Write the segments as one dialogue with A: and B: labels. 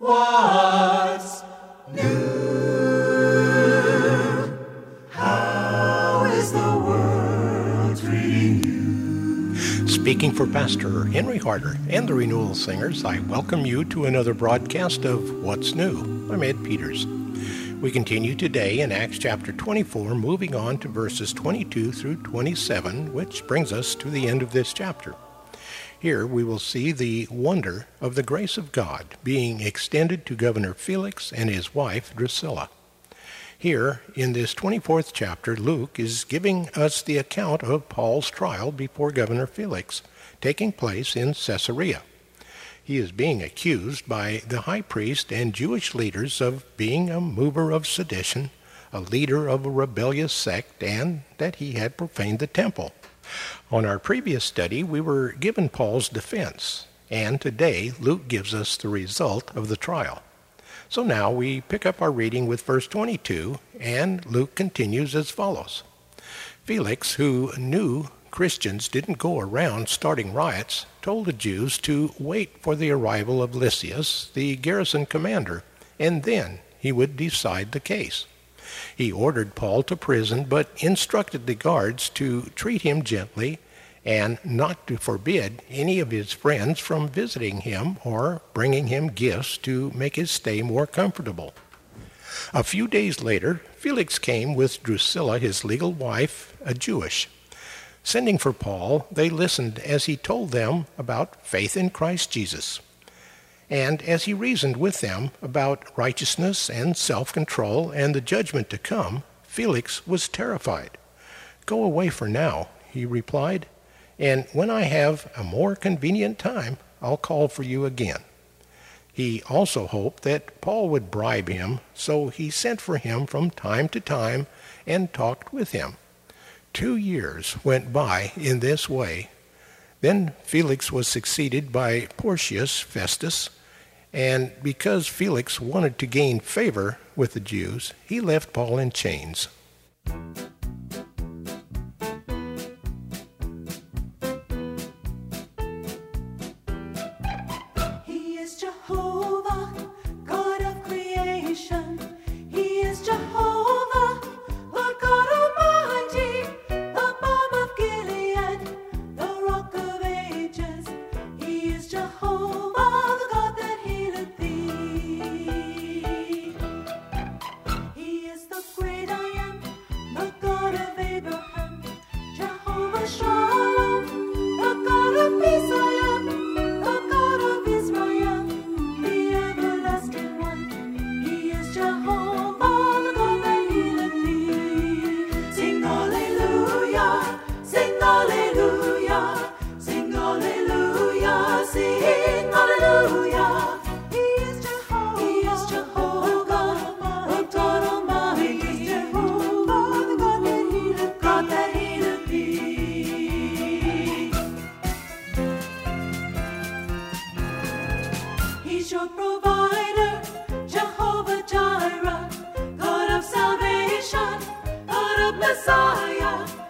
A: What's new? How is the world treating you?
B: Speaking for Pastor Henry Harder and the Renewal Singers, I welcome you to another broadcast of What's New. I'm Ed Peters. We continue today in Acts chapter 24, moving on to verses 22 through 27, which brings us to the end of this chapter. Here we will see the wonder of the grace of God being extended to Governor Felix and his wife Drusilla. Here, in this 24th chapter, Luke is giving us the account of Paul's trial before Governor Felix, taking place in Caesarea. He is being accused by the high priest and Jewish leaders of being a mover of sedition, a leader of a rebellious sect, and that he had profaned the temple. On our previous study, we were given Paul's defense, and today Luke gives us the result of the trial. So now we pick up our reading with verse 22, and Luke continues as follows Felix, who knew Christians didn't go around starting riots, told the Jews to wait for the arrival of Lysias, the garrison commander, and then he would decide the case. He ordered Paul to prison, but instructed the guards to treat him gently and not to forbid any of his friends from visiting him or bringing him gifts to make his stay more comfortable. A few days later, Felix came with Drusilla, his legal wife, a Jewish. Sending for Paul, they listened as he told them about faith in Christ Jesus. And as he reasoned with them about righteousness and self control and the judgment to come, Felix was terrified. Go away for now, he replied, and when I have a more convenient time, I'll call for you again. He also hoped that Paul would bribe him, so he sent for him from time to time and talked with him. Two years went by in this way. Then Felix was succeeded by Porcius Festus and because Felix wanted to gain favor with the Jews, he left Paul in chains. Messiah.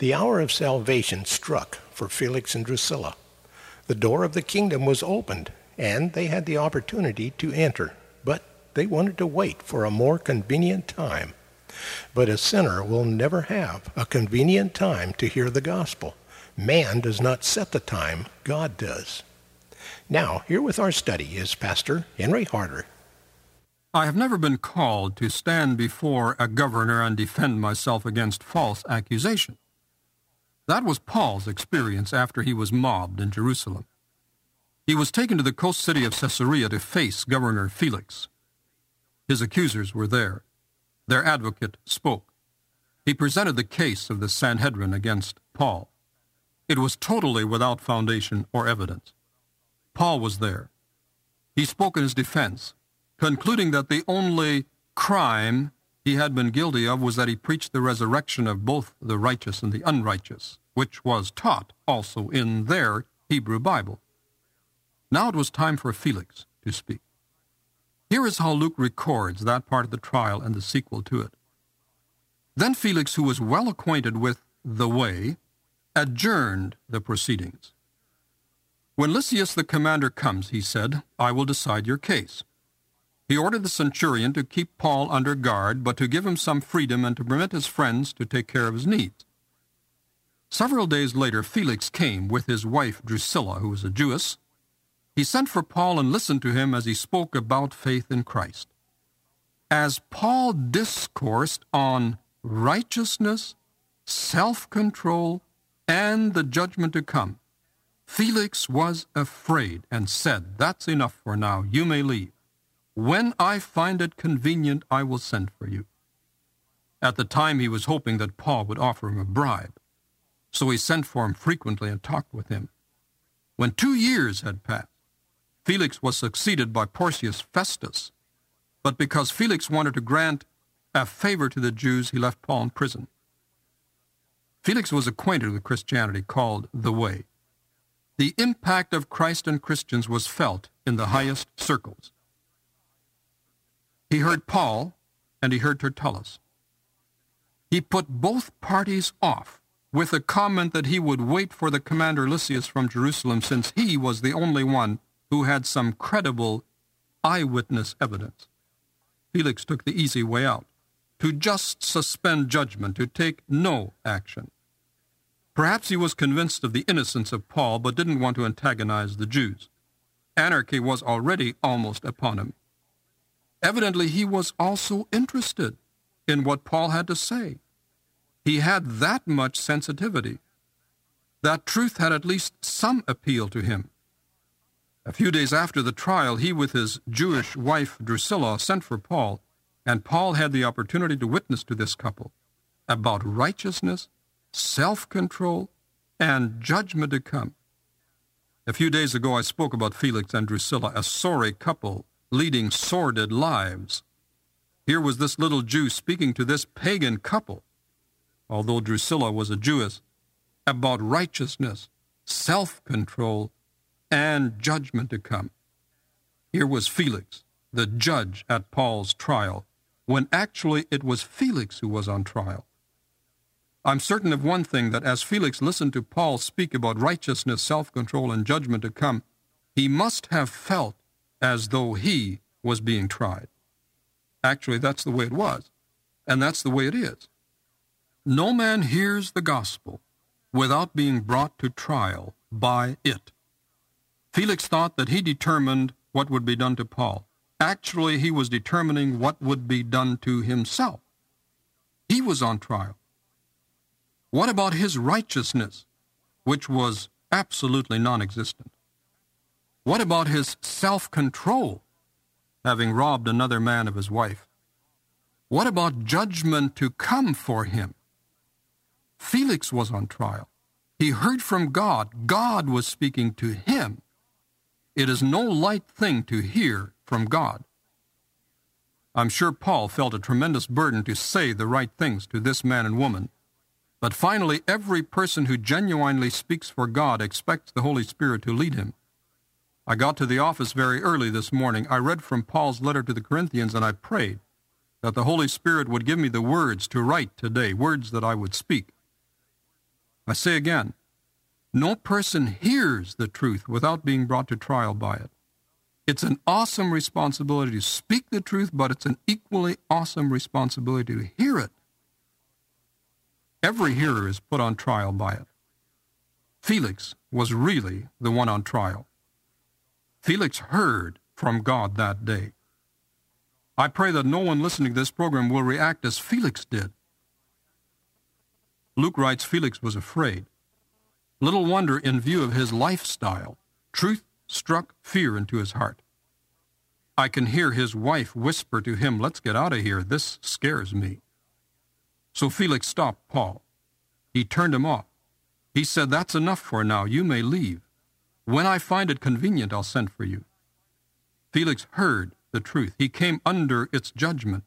B: The hour of salvation struck for Felix and Drusilla. The door of the kingdom was opened, and they had the opportunity to enter, but they wanted to wait for a more convenient time. But a sinner will never have a convenient time to hear the gospel. Man does not set the time, God does. Now, here with our study is Pastor Henry Harder.
C: I have never been called to stand before a governor and defend myself against false accusation. That was Paul's experience after he was mobbed in Jerusalem. He was taken to the coast city of Caesarea to face Governor Felix. His accusers were there. Their advocate spoke. He presented the case of the Sanhedrin against Paul. It was totally without foundation or evidence. Paul was there. He spoke in his defense, concluding that the only crime he had been guilty of was that he preached the resurrection of both the righteous and the unrighteous, which was taught also in their Hebrew Bible. Now it was time for Felix to speak. Here is how Luke records that part of the trial and the sequel to it. Then Felix, who was well acquainted with the way, adjourned the proceedings. When Lysias the commander comes, he said, I will decide your case. He ordered the centurion to keep Paul under guard, but to give him some freedom and to permit his friends to take care of his needs. Several days later, Felix came with his wife Drusilla, who was a Jewess. He sent for Paul and listened to him as he spoke about faith in Christ. As Paul discoursed on righteousness, self control, and the judgment to come, Felix was afraid and said, That's enough for now. You may leave. When I find it convenient, I will send for you. At the time, he was hoping that Paul would offer him a bribe. So he sent for him frequently and talked with him. When two years had passed, Felix was succeeded by Porcius Festus. But because Felix wanted to grant a favor to the Jews, he left Paul in prison. Felix was acquainted with Christianity called the Way. The impact of Christ and Christians was felt in the highest circles. He heard Paul and he heard Tertullus. He put both parties off with the comment that he would wait for the commander Lysias from Jerusalem since he was the only one who had some credible eyewitness evidence. Felix took the easy way out to just suspend judgment, to take no action. Perhaps he was convinced of the innocence of Paul, but didn't want to antagonize the Jews. Anarchy was already almost upon him. Evidently, he was also interested in what Paul had to say. He had that much sensitivity. That truth had at least some appeal to him. A few days after the trial, he, with his Jewish wife Drusilla, sent for Paul, and Paul had the opportunity to witness to this couple about righteousness, self control, and judgment to come. A few days ago, I spoke about Felix and Drusilla, a sorry couple leading sordid lives. Here was this little Jew speaking to this pagan couple, although Drusilla was a Jewess, about righteousness, self control, and judgment to come. Here was Felix, the judge at Paul's trial, when actually it was Felix who was on trial. I'm certain of one thing that as Felix listened to Paul speak about righteousness, self control, and judgment to come, he must have felt as though he was being tried. Actually, that's the way it was, and that's the way it is. No man hears the gospel without being brought to trial by it. Felix thought that he determined what would be done to Paul. Actually, he was determining what would be done to himself. He was on trial. What about his righteousness, which was absolutely non existent? What about his self control, having robbed another man of his wife? What about judgment to come for him? Felix was on trial. He heard from God. God was speaking to him. It is no light thing to hear from God. I'm sure Paul felt a tremendous burden to say the right things to this man and woman. But finally, every person who genuinely speaks for God expects the Holy Spirit to lead him. I got to the office very early this morning. I read from Paul's letter to the Corinthians and I prayed that the Holy Spirit would give me the words to write today, words that I would speak. I say again, no person hears the truth without being brought to trial by it. It's an awesome responsibility to speak the truth, but it's an equally awesome responsibility to hear it. Every hearer is put on trial by it. Felix was really the one on trial. Felix heard from God that day. I pray that no one listening to this program will react as Felix did. Luke writes Felix was afraid. Little wonder in view of his lifestyle. Truth struck fear into his heart. I can hear his wife whisper to him, Let's get out of here. This scares me. So Felix stopped Paul. He turned him off. He said, That's enough for now. You may leave. When I find it convenient, I'll send for you. Felix heard the truth. He came under its judgment.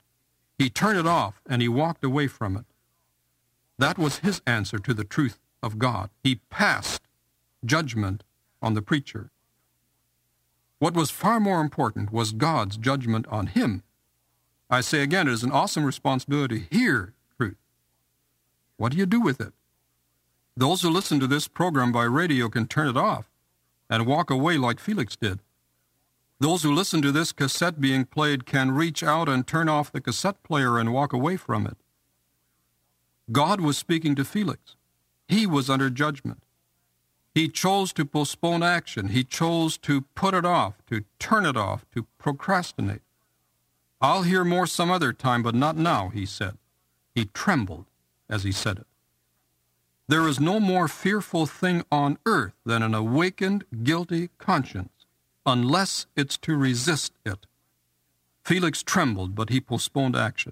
C: He turned it off and he walked away from it. That was his answer to the truth of God. He passed judgment on the preacher. What was far more important was God's judgment on him. I say again, it is an awesome responsibility to hear truth. What do you do with it? Those who listen to this program by radio can turn it off and walk away like Felix did. Those who listen to this cassette being played can reach out and turn off the cassette player and walk away from it. God was speaking to Felix. He was under judgment. He chose to postpone action. He chose to put it off, to turn it off, to procrastinate. I'll hear more some other time, but not now, he said. He trembled as he said it. There is no more fearful thing on earth than an awakened, guilty conscience, unless it's to resist it. Felix trembled, but he postponed action.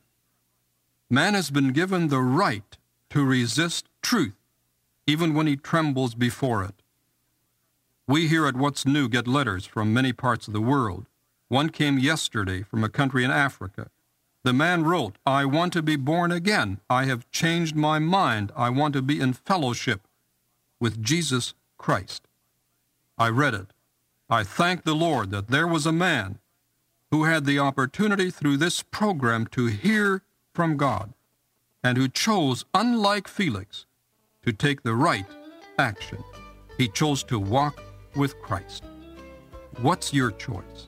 C: Man has been given the right to resist truth, even when he trembles before it. We here at What's New get letters from many parts of the world. One came yesterday from a country in Africa. The man wrote, I want to be born again. I have changed my mind. I want to be in fellowship with Jesus Christ. I read it. I thank the Lord that there was a man who had the opportunity through this program to hear from God and who chose, unlike Felix, to take the right action. He chose to walk with Christ. What's your choice?